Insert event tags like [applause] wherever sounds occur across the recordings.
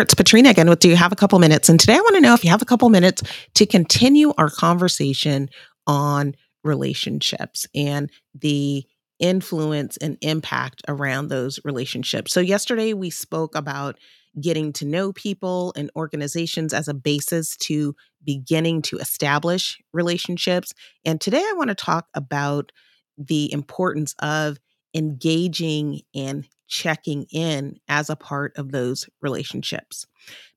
there. It's Patrina again with Do You Have a Couple Minutes? And today I want to know if you have a couple minutes to continue our conversation on relationships and the influence and impact around those relationships. So, yesterday we spoke about getting to know people and organizations as a basis to beginning to establish relationships. And today I want to talk about the importance of engaging and checking in as a part of those relationships.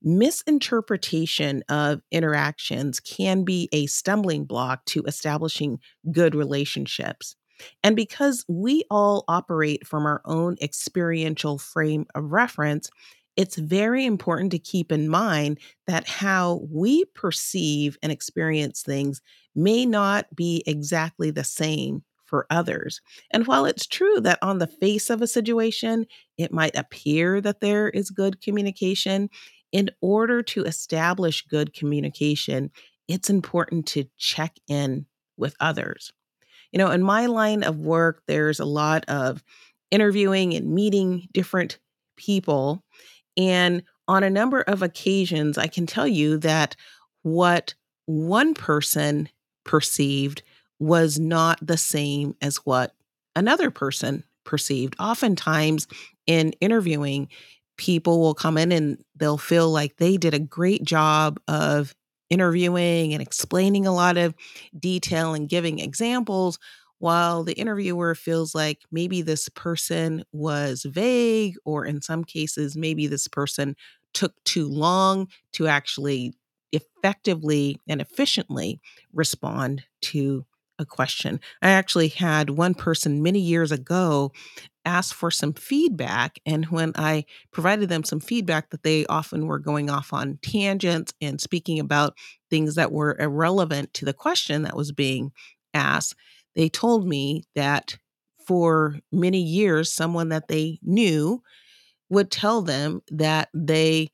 Misinterpretation of interactions can be a stumbling block to establishing good relationships. And because we all operate from our own experiential frame of reference, it's very important to keep in mind that how we perceive and experience things may not be exactly the same for others. And while it's true that on the face of a situation, it might appear that there is good communication, in order to establish good communication, it's important to check in with others. You know, in my line of work, there's a lot of interviewing and meeting different people. And on a number of occasions, I can tell you that what one person perceived was not the same as what another person perceived. Oftentimes, in interviewing, people will come in and they'll feel like they did a great job of interviewing and explaining a lot of detail and giving examples, while the interviewer feels like maybe this person was vague, or in some cases, maybe this person took too long to actually effectively and efficiently respond to a question. I actually had one person many years ago ask for some feedback. And when I provided them some feedback, that they often were going off on tangents and speaking about things that were irrelevant to the question that was being asked, they told me that for many years, someone that they knew would tell them that they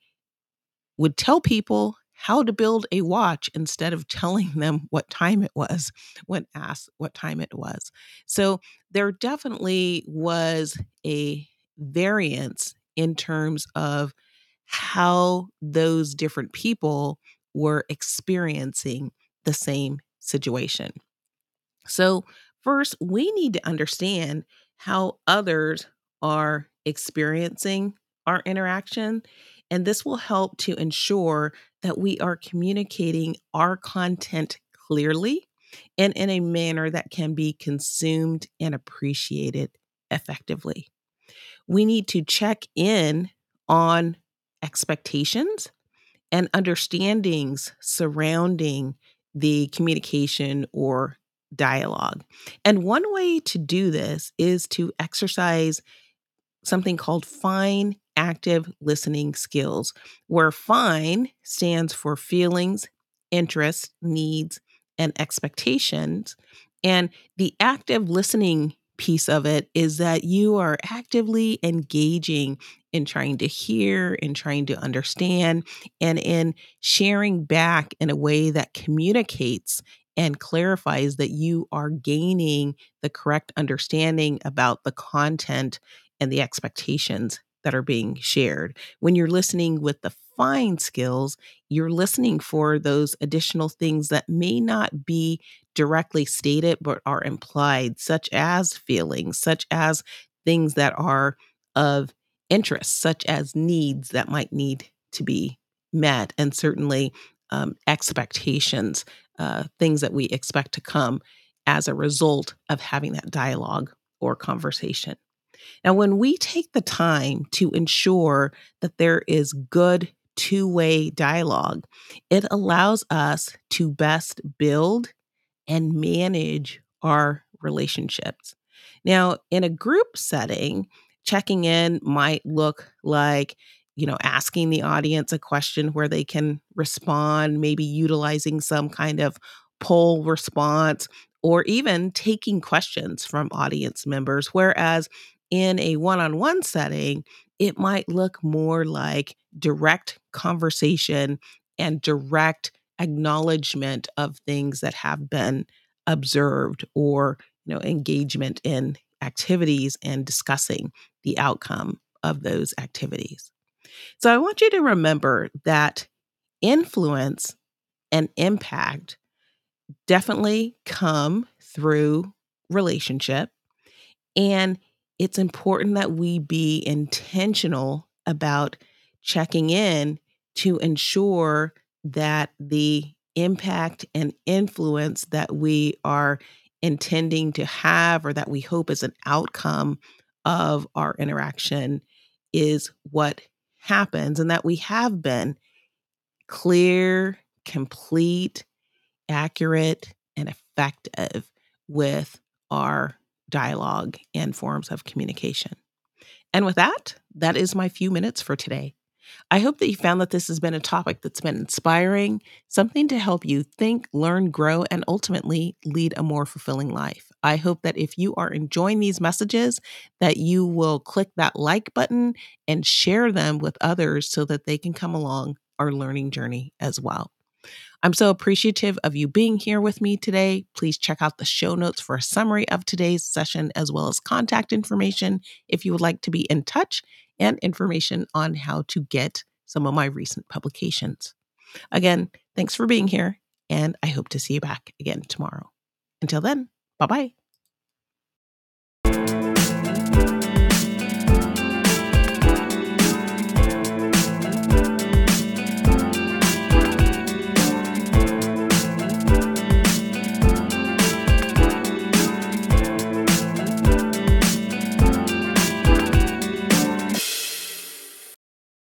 would tell people how to build a watch instead of telling [laughs] them what time it was when asked what time it was. So there definitely was a variance in terms of how those different people were experiencing the same situation. So, first, we need to understand how others are experiencing our interaction and this will help to ensure that we are communicating our content clearly and in a manner that can be consumed and appreciated effectively. We need to check in on expectations and understandings surrounding the communication or dialogue. And one way to do this is to exercise something called fine active listening skills, where FINE stands for feelings, interests, needs, and expectations. And the active listening piece of it is that you are actively engaging in trying to hear and trying to understand and in sharing back in a way that communicates and clarifies that you are gaining the correct understanding about the content and the expectations that are being shared. When you're listening with the fine skills, you're listening for those additional things that may not be directly stated but are implied, such as feelings, such as things that are of interest, such as needs that might need to be met, and certainly um, expectations, uh, things that we expect to come as a result of having that dialogue or conversation. Now, when we take the time to ensure that there is good two way dialogue, it allows us to best build and manage our relationships. Now, in a group setting, checking in might look like you know asking the audience a question where they can respond maybe utilizing some kind of poll response or even taking questions from audience members whereas in a one on one setting, it might look more like direct conversation and direct acknowledgement of things that have been observed or you know engagement in activities and discussing the outcome of those activities So I want you to remember that influence and impact definitely come through relationship. And it's important that we be intentional about checking in to ensure that the impact and influence that we are intending to have or that we hope is an outcome of our interaction is what happens and that we have been clear, complete, accurate, and effective with our dialogue and forms of communication. And with that, that is my few minutes for today. I hope that you found that this has been a topic that's been inspiring, something to help you think, learn, grow, and ultimately lead a more fulfilling life. I hope that if you are enjoying these messages, that you will click that like button and share them with others so that they can come along our learning journey as well. I'm so appreciative of you being here with me today. Please check out the show notes for a summary of today's session, as well as contact information if you would like to be in touch and information on how to get some of my recent publications. Again, thanks for being here, and I hope to see you back again tomorrow. Until then, bye bye.